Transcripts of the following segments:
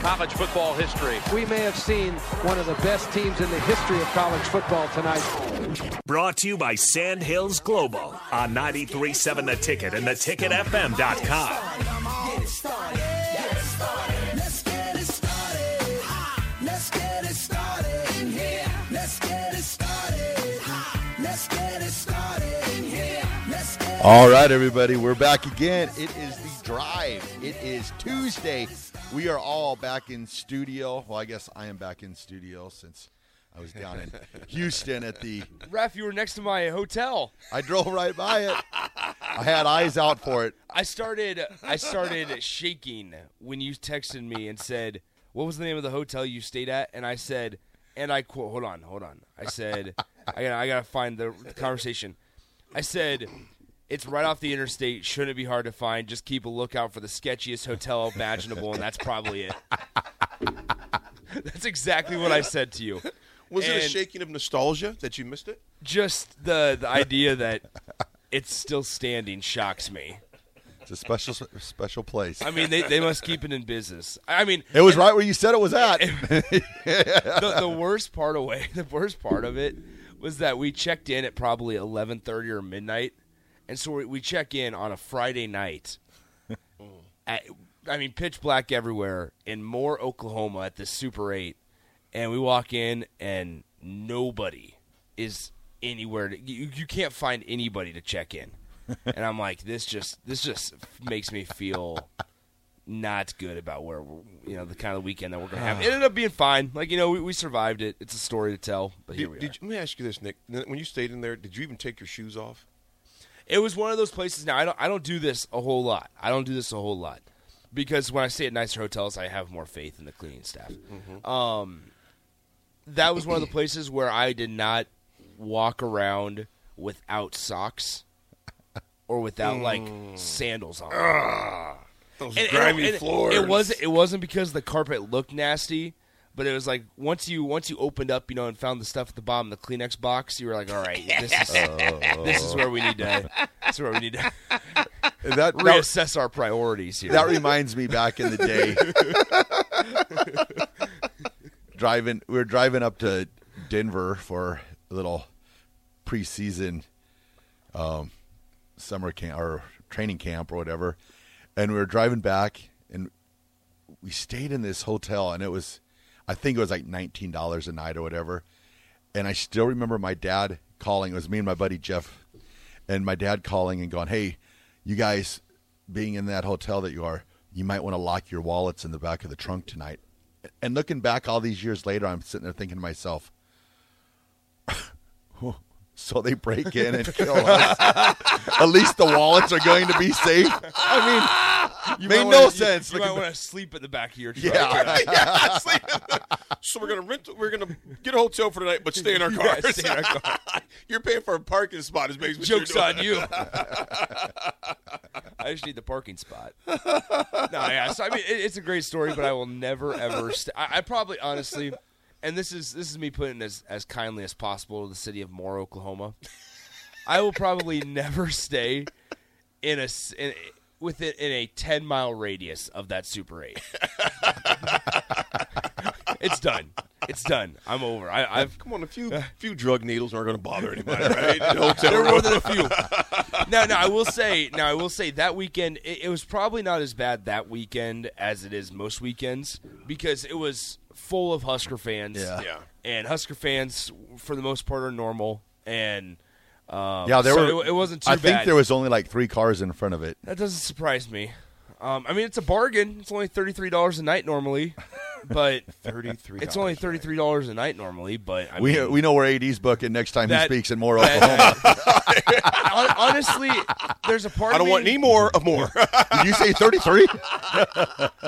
college football history. We may have seen one of the best teams in the history of college football tonight. Brought to you by Sandhills Global on 93.7 The Ticket and theticketfm.com. All right, everybody, we're back again. It is the drive. It is Tuesday. We are all back in studio. Well, I guess I am back in studio since I was down in Houston at the. Ref, you were next to my hotel. I drove right by it. I had eyes out for it. I started I started shaking when you texted me and said, "What was the name of the hotel you stayed at?" And I said, and I quote, "Hold on, hold on." I said, "I got I got to find the conversation." I said, "It's right off the interstate. Shouldn't be hard to find. Just keep a lookout for the sketchiest hotel imaginable, and that's probably it." that's exactly what I said to you. Was it a shaking of nostalgia that you missed it? Just the the idea that it's still standing shocks me. It's a special special place. I mean, they, they must keep it in business. I mean, it was right where you said it was at. the, the worst part away, the worst part of it was that we checked in at probably eleven thirty or midnight, and so we, we check in on a Friday night. at, I mean, pitch black everywhere in Moore, Oklahoma, at the Super Eight, and we walk in and nobody is anywhere. To, you, you can't find anybody to check in, and I'm like, this just this just makes me feel not good about where we're, you know the kind of weekend that we're gonna have. It ended up being fine. Like you know, we, we survived it. It's a story to tell. But here we did are. let me ask you this, Nick. When you stayed in there, did you even take your shoes off? It was one of those places. Now I don't I don't do this a whole lot. I don't do this a whole lot because when I stay at nicer hotels, I have more faith in the cleaning staff. Um, that was one of the places where I did not walk around without socks or without like sandals on. Those And- and- grimy and floors. It wasn't. It wasn't because the carpet looked nasty, but it was like once you once you opened up, you know, and found the stuff at the bottom of the Kleenex box, you were like, all right, this is this is where we need to. This is where we need to that, that, reassess our priorities here. that reminds me back in the day. driving, we were driving up to Denver for a little preseason um, summer camp or training camp or whatever, and we were driving back, and we stayed in this hotel, and it was, I think it was like nineteen dollars a night or whatever, and I still remember my dad calling. It was me and my buddy Jeff, and my dad calling and going, "Hey, you guys, being in that hotel that you are, you might want to lock your wallets in the back of the trunk tonight." And looking back all these years later, I'm sitting there thinking to myself, so they break in and kill us. At least the wallets are going to be safe. I mean, You made no wanna- sense. You, you might want to sleep at the back of your truck. Yeah. yeah, sleep. so we're gonna rent. We're gonna get a hotel for tonight, but stay in our Yeah, cars. stay in our car. You're paying for a parking spot. Is basically Jokes on you. I just need the parking spot. no, yeah. So I mean, it, it's a great story, but I will never ever. St- I, I probably honestly, and this is this is me putting as as kindly as possible to the city of Moore, Oklahoma. I will probably never stay in a s- in, within in a 10 mile radius of that Super 8. it's done. It's done. I'm over. I, I've Come on, a few uh, few drug needles aren't going to bother anybody, right? In the hotel there were more than a few. now, now I will say, now I will say that weekend it, it was probably not as bad that weekend as it is most weekends because it was full of Husker fans. Yeah. Yeah. and Husker fans for the most part are normal and. Um, Yeah, there so were. It, it wasn't too bad. I bad. think there was only like three cars in front of it. That doesn't surprise me. Um, I mean, it's a bargain. It's only thirty three dollars a night normally, but Thirty-three. it's only thirty three dollars a night normally. But I We mean, we know where AD's booking next time That- he speaks in Moore Oklahoma. honestly, there's a part. I don't me, want any more of Moore. Did you say thirty three?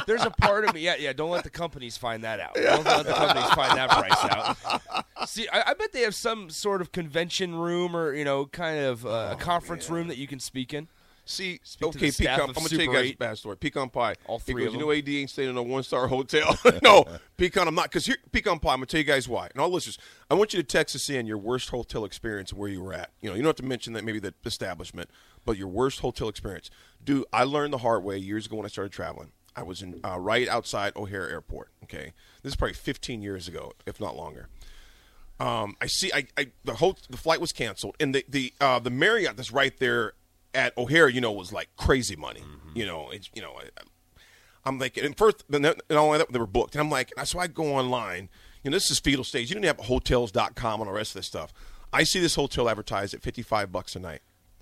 There's a part of me. Yeah, yeah. Don't let the companies find that out. Don't let the companies find that price out. See, I, I bet they have some sort of convention room or you know, kind of uh, a conference room that you can speak in. See, Speak okay, pecan. I'm gonna tell you guys 8. a bad story. Pecan pie. All three goes, of You know, AD ain't staying in a one star hotel. no, pecan. I'm not because here, pecan pie. I'm gonna tell you guys why. And all listeners, I want you to text us in your worst hotel experience where you were at. You know, you don't have to mention that maybe the establishment, but your worst hotel experience. Dude, I learned the hard way years ago when I started traveling. I was in uh, right outside O'Hare Airport. Okay, this is probably 15 years ago, if not longer. Um, I see. I, I the whole the flight was canceled, and the the uh, the Marriott that's right there at O'Hare, you know, was like crazy money. Mm-hmm. You know, it's you know, I, I'm like, and first, and and all that they were booked, and I'm like, so I go online. You know, this is fetal stage. You didn't have hotels.com and all the rest of this stuff. I see this hotel advertised at 55 bucks a night.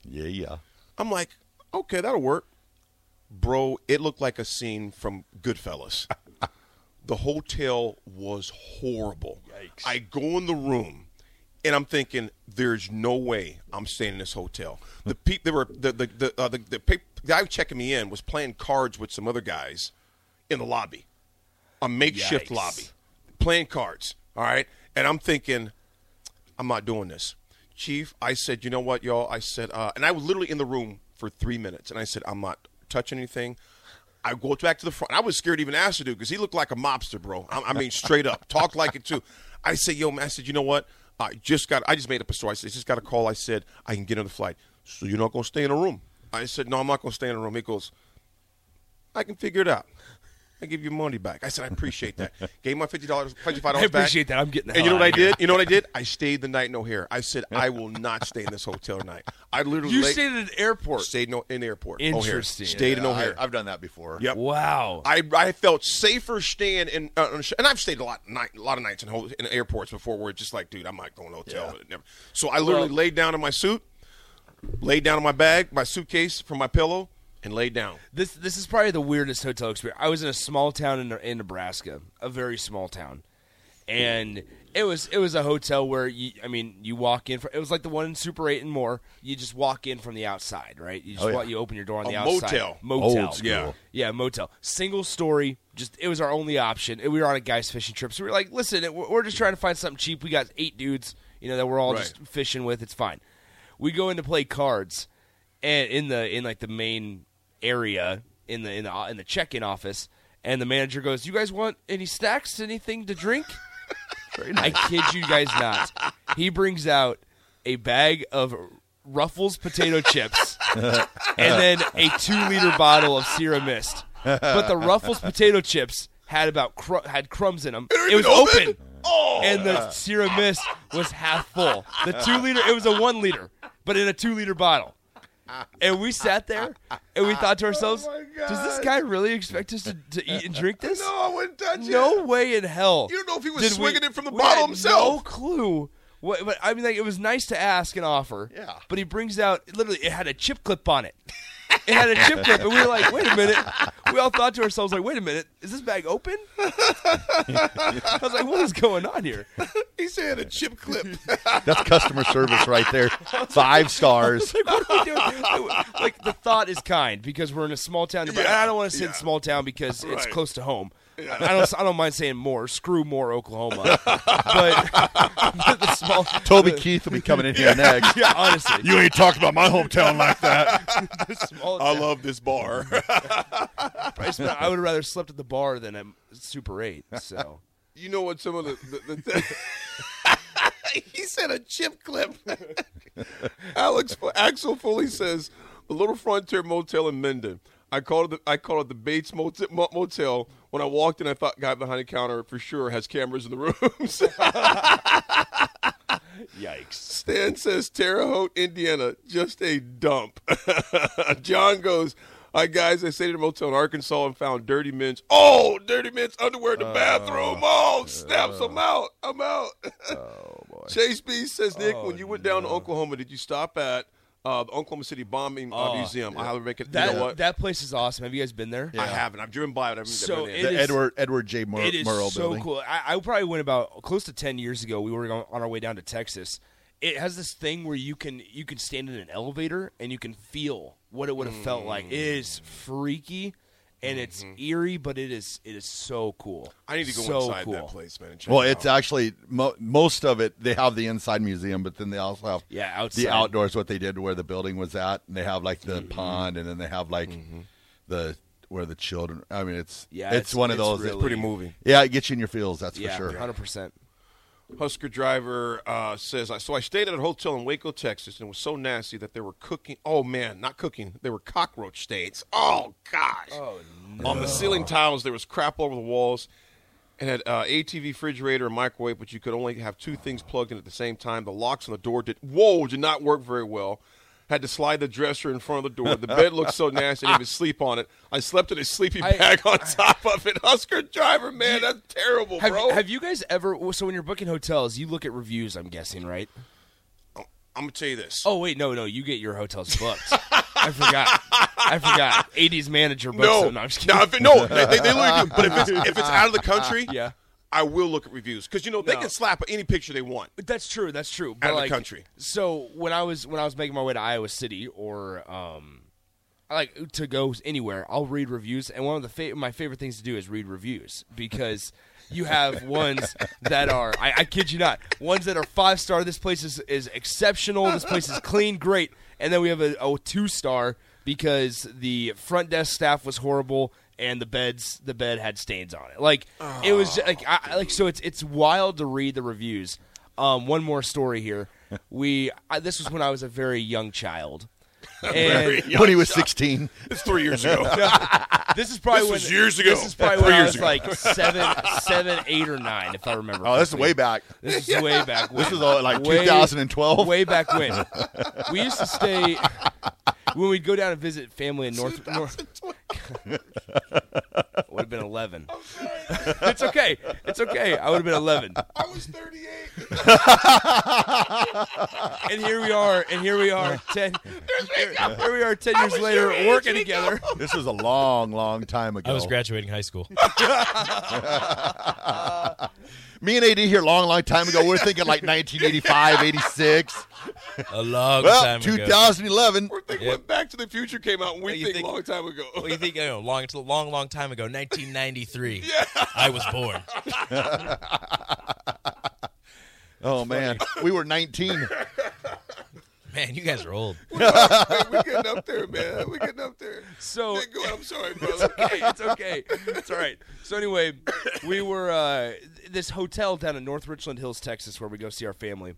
Yeah, yeah. I'm like, okay, that'll work. Bro, it looked like a scene from Goodfellas. the hotel was horrible. Yikes. I go in the room and I'm thinking, there's no way I'm staying in this hotel. The peop they were the the the, uh, the, the, pe- the guy checking me in was playing cards with some other guys in the lobby, a makeshift Yikes. lobby, playing cards. All right, and I'm thinking, I'm not doing this. Chief, I said, you know what, y'all? I said, uh, and I was literally in the room for three minutes, and I said, I'm not touching anything. I go back to the front. I was scared to even ask the dude because he looked like a mobster, bro. I, I mean, straight up, talked like it too. I said, yo, man, I said, you know what? I just got, I just made up a story. I just got a call. I said, I can get on the flight. So you're not going to stay in a room? I said, no, I'm not going to stay in a room. He goes, I can figure it out. I give you money back. I said, I appreciate that. Gave my fifty dollars, fifty five I dollars back. I appreciate that. I'm getting And you know what I did? You know what I did? I stayed the night in O'Hare. I said, I will not stay in this hotel tonight. I literally You stayed at an airport. stayed in, in the airport. Interesting. O'Hare. Stayed in I, O'Hare. I've done that before. Yep. Wow. I, I felt safer staying in, uh, on a sh- and I've stayed a lot night, a lot of nights in, ho- in airports before where it's just like, dude, I'm not going to hotel. Never. So I literally Well- laid down in my suit, laid down in my bag, my suitcase for my pillow, and laid down. This this is probably the weirdest hotel experience. I was in a small town in, in Nebraska, a very small town, and it was it was a hotel where you I mean you walk in. For, it was like the one in Super Eight and Moore. You just walk in from the outside, right? You just Oh, yeah. walk, you open your door on A the outside. motel. motel. Yeah. yeah, motel, single story. Just it was our only option. We were on a guys fishing trip, so we were like, listen, we're we're just trying to find something cheap. We got eight dudes, you know, that we're all Right. just fishing with. It's fine. We go in to play cards, and in the in like the main area in the in the in the check-in office, and the manager goes, "You guys want any snacks? Anything to drink?" I kid you guys not. He brings out a bag of Ruffles potato chips and then a two-liter bottle of Sierra Mist. But the Ruffles potato chips had about cru- had crumbs in them. It was open. Oh. And the Sierra Mist was half full. The two liter, it was a one liter, but in a two liter bottle. And we sat there and we thought to ourselves, oh does this guy really expect us to, to eat and drink this? No, I wouldn't touch it. No way in hell. You don't know if he was did we- swinging it from the bottle had himself. No clue. What, but I mean, like, it was nice to ask and offer. Yeah. But he brings out literally, it had a chip clip on it. It had a chip clip, and we were like, "Wait a minute." We all thought to ourselves, "Like, wait a minute, is this bag open?" I was like, "What is going on here?" He said a chip clip. That's customer service right there. Five stars. Like, what are we doing? Like, the thought is kind because we're in a small town. But I don't want to say yeah. small town because it's close to home. I don't. I don't mind saying Moore. Screw Moore, Oklahoma. but the small. Toby Keith will be coming in here next. Yeah, honestly, You ain't talking about my hometown like that. small I town. love this bar. I, spent- I would have rather slept at the bar than at Super Eight. So you know what? Some of the, the, the he said a chip clip. Alex Axel Foley says the Little Frontier Motel in Menden. I called it the, I called it the Bates Motel, Motel. When I walked in, I thought guy behind the counter for sure has cameras in the rooms. Yikes. Stan says Terre Haute, Indiana, just a dump. John goes, Hi guys, I stayed at a motel in Arkansas and found dirty men's oh, dirty men's underwear in the bathroom. Uh, oh, snaps, I'm uh. out. I'm out. Oh, Chase B says, Nick, oh, when you went down to Oklahoma, did you stop at uh, the Oklahoma City Bombing uh, Oh, Museum? I highly recommend That you know what? that place is awesome. Have you guys been there? I haven't. I've driven by it. I haven't So been it in. The is- Edward Edward J. Mur- it is Murrah so building. cool. I, I probably went about close to ten years ago. We were on on our way down to Texas. It has this thing where you can you can stand in an elevator and you can feel what it would have felt like. It is freaky and it's eerie, but it is it is so cool. I need to go so inside cool. that place, man. and check Well, it it's out. actually mo- most of it. They have the inside museum, but then they also have Yeah, outside. the outdoors. What they did where the building was at, and they have like the Mm-hmm. pond, and then they have like the where the children. I mean, it's Yeah, it's, it's- one of it's those. really- pretty moving. Yeah, it gets you in your feels. That's Yeah, for sure. hundred percent. Husker driver uh, says, "So I stayed at a hotel in Waco, Texas, and it was so nasty that they were cooking. Oh man, not cooking. They were cockroach stains. Oh gosh. Oh On the ceiling tiles, there was crap all over the walls, and had uh, ATV refrigerator and microwave, but you could only have two things plugged in at the same time. The locks on the door did whoa did not work very well." Had to slide the dresser in front of the door. The bed looked so nasty, I didn't even sleep on it. I slept in a sleeping I- bag on top of it. Husker driver, man, that's terrible, Have, bro. have you guys ever? So when you're booking hotels, you look at reviews. I'm guessing, right? Oh, I'm gonna tell you this. Oh wait, no, no, you get your hotels booked. I forgot. I forgot. 80s manager books No, them. No, I'm just kidding. no, if it, no, they, they, they literally do. But if it's, if it's out of the country, Yeah. I will look at reviews because you know they No. can slap any picture they want. That's true. That's true. But Out of the country. So when I was when I was making my way to Iowa City or um, I like to go anywhere, I'll read reviews, and one of the fa- my favorite things to do is read reviews because you have ones that are I, I kid you not, ones that are five star. This place is is exceptional. This place is clean, great, and then we have a, a two star because the front desk staff was horrible and the beds the bed had stains on it. Like it was ju- like I, I- like so it's it's wild to read the reviews. Um, one more story here. We I, this was when I was a very young child. And when he was 16. It's three years ago. this is probably This when, was years ago. This is probably Three when I years was ago. like seven, seven, eight, or nine, if I remember. Oh, this is way back. This is way back. When. This is all, like Way- 2012. Way back when. We used to stay when we'd go down and visit family in North. North would have been eleven. Oh, it's okay. It's okay. I would have been eleven. I was 38. And here we are. And here we are. Ten. Here, here we are. Ten years later, working together. This was a long, long time ago. I was graduating high school. Me and AD here long, long time ago. We're thinking like 1985, 86. A long Well, time ago. 2011. We're thinking Yep. when Back to the Future came out, and we you think, think- a long time ago. What do you think? You know, long, it's a long, long time ago, 1993. yeah. I was born. Oh, man. We were 19. Man, you guys are old. We're getting up there, man. We're getting up there. So Nick, go. I'm sorry, brother. okay, it's okay. It's all right. So anyway, we were uh, this hotel down in North Richland Hills, Texas, where we go see our family.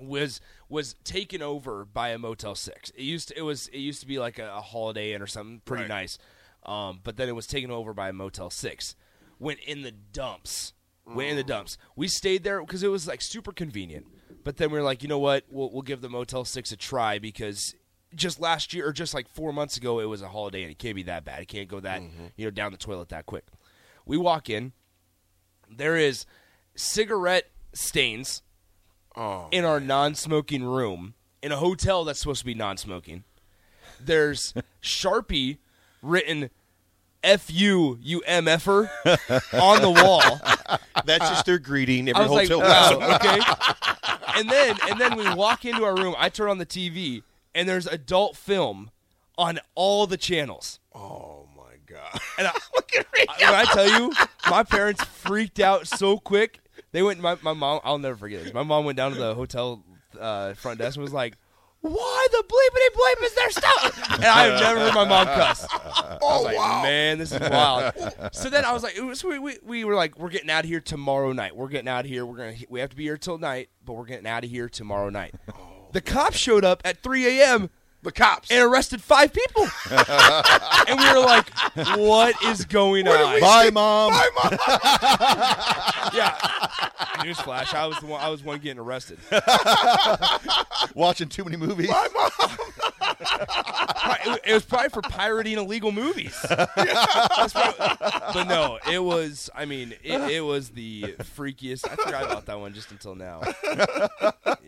Was was taken over by a Motel Six. It used to, it was it used to be like a, a Holiday Inn or something pretty Right. nice, um, but then it was taken over by a Motel Six. Went in the dumps. Went in the dumps. We stayed there because it was like super convenient. But then we were like, you know what? We'll we'll give the Motel Six a try because just last year or just like four months ago, it was a holiday and it can't be that bad. It can't go that you know down the toilet that quick. We walk in, there is cigarette stains Oh, in our non-smoking room in a hotel that's supposed to be non-smoking. There's Sharpie written "F you, you on the wall. that's just their greeting. Every I was like, hotel oh, wow, okay. And then and then we walk into our room. I turn on the TV, and there's adult film on all the channels. Oh my god. And I, I- when I tell you, my parents freaked out so quick. They went. My, my mom. I'll never forget this. My mom went down to the hotel uh, front desk and was like, "Why the bleepity bleep is there stuff?" And I have never heard my mom cuss. I was like, "Man, this is wild." So then I was like, we, we, we were like, "We're getting out of here tomorrow night. We're getting out of here. We're gonna we have to be here till night, but we're getting out of here tomorrow night." The cops showed up at 3 a.m. The cops. and arrested five people. and we were like, "What is going on?" Bye, mom. Bye, Mom. Yeah. Newsflash: I was the one. I was one getting arrested. Watching too many movies. Bye, Mom. It- It was probably for pirating illegal movies. That's what- but no, it was. I mean, it, it was the freakiest. I forgot about that one just until now.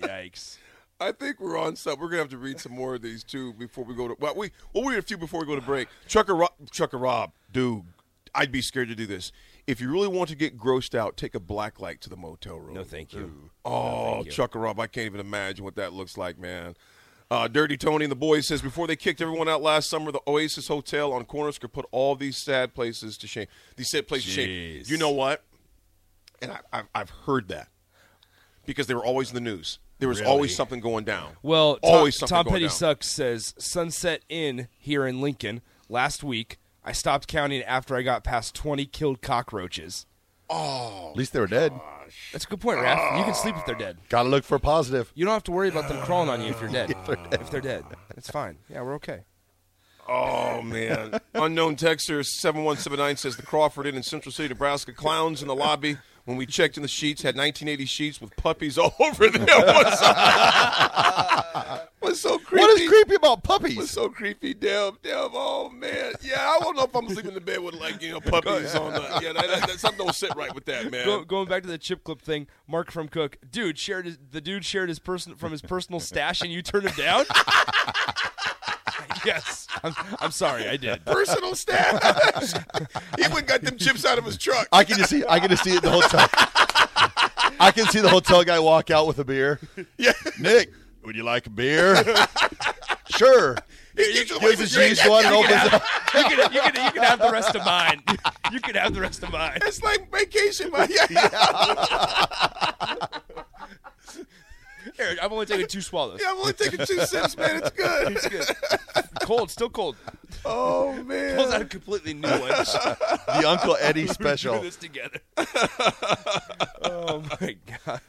Yikes. I think we're on something. We're gonna have to read some more of these too before we go to. Well, we we'll read a few before we go to break. Chucker Rob, Chucker Rob, dude, I'd be scared to do this. If you really want to get grossed out, take a black light to the motel room. No, thank you. Oh, Chucker Rob, I can't even imagine what that looks like, man. Uh, Dirty Tony and the boys says before they kicked everyone out last summer, the Oasis Hotel on Cornhusker put all these sad places to shame. These sad places to shame. You know what? And I, I've, I've heard that because they were always in the news. There was always something going down. Well, Tom, always something Tom going Petty down. Sucks says Sunset Inn here in Lincoln last week. I stopped counting after I got past 20 killed cockroaches. Oh, at least they were dead. That's a good point, Raph. You can sleep if they're dead. Gotta look for a positive. You don't have to worry about them crawling on you if you're dead. if they're dead, it's fine. Yeah, we're okay. Oh man! Unknown texter seven one seven nine says the Crawford Inn in Central City, Nebraska. Clowns in the lobby when we checked in the sheets had 1980 sheets with puppies all over them. What's so, what's so creepy? What is creepy about puppies? What's puppies? so creepy, Deb? Deb, oh man, yeah. I don't know if I'm sleeping in the bed with like you know puppies on the. Yeah, that, that, that, something don't sit right with that, man. Go, going back to the chip clip thing, Mark from Cook, dude shared his, the dude shared his person from his personal stash, and you turned him down. yes, I'm, I'm sorry, I did. Personal stash. he went got them chips out of his truck. I can just see. I can just see it the hotel. I can see the hotel guy walk out with a beer. Yeah. Nick, would you like a beer? sure. He gives Gives his G's one and opens up. You can, you, you can have the rest of mine. You can have the rest of mine. It's like vacation, man. Yeah. Here, I've only taken two swallows. Yeah, I'm only taking two sips, man. It's good. It's good. Cold, still cold. Oh man. Pulls out a completely new one. The Uncle Eddie Do special. this together. oh my god.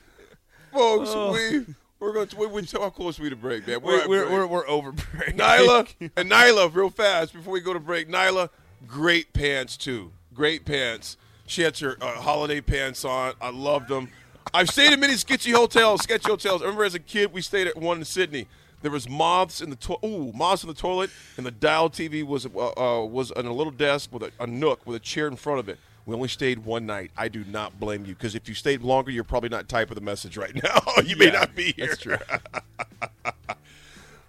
Folks, we we're going to we, we how close are we to break, man? We're at we're, break. we're, we're over break. Nyla and Nyla, real fast before we go to break. Nyla, great pants too. Great pants. She had her uh, holiday pants on. I loved them. I've stayed in many sketchy hotels, sketchy hotels. I remember as a kid, we stayed at one in Sydney. There was moths in the to- ooh moths in the toilet, and the dial TV was uh, uh, was on a little desk with a, a nook with a chair in front of it. We only stayed one night. I do not blame you because if you stayed longer, you're probably not typing the message right now. you may not be here. that's true.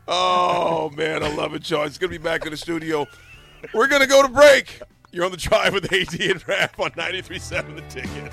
Oh man, I love it, Sean. It's gonna be back in the studio. We're gonna go to break. You're on the drive with AD and Rapp on 93.7 The Ticket.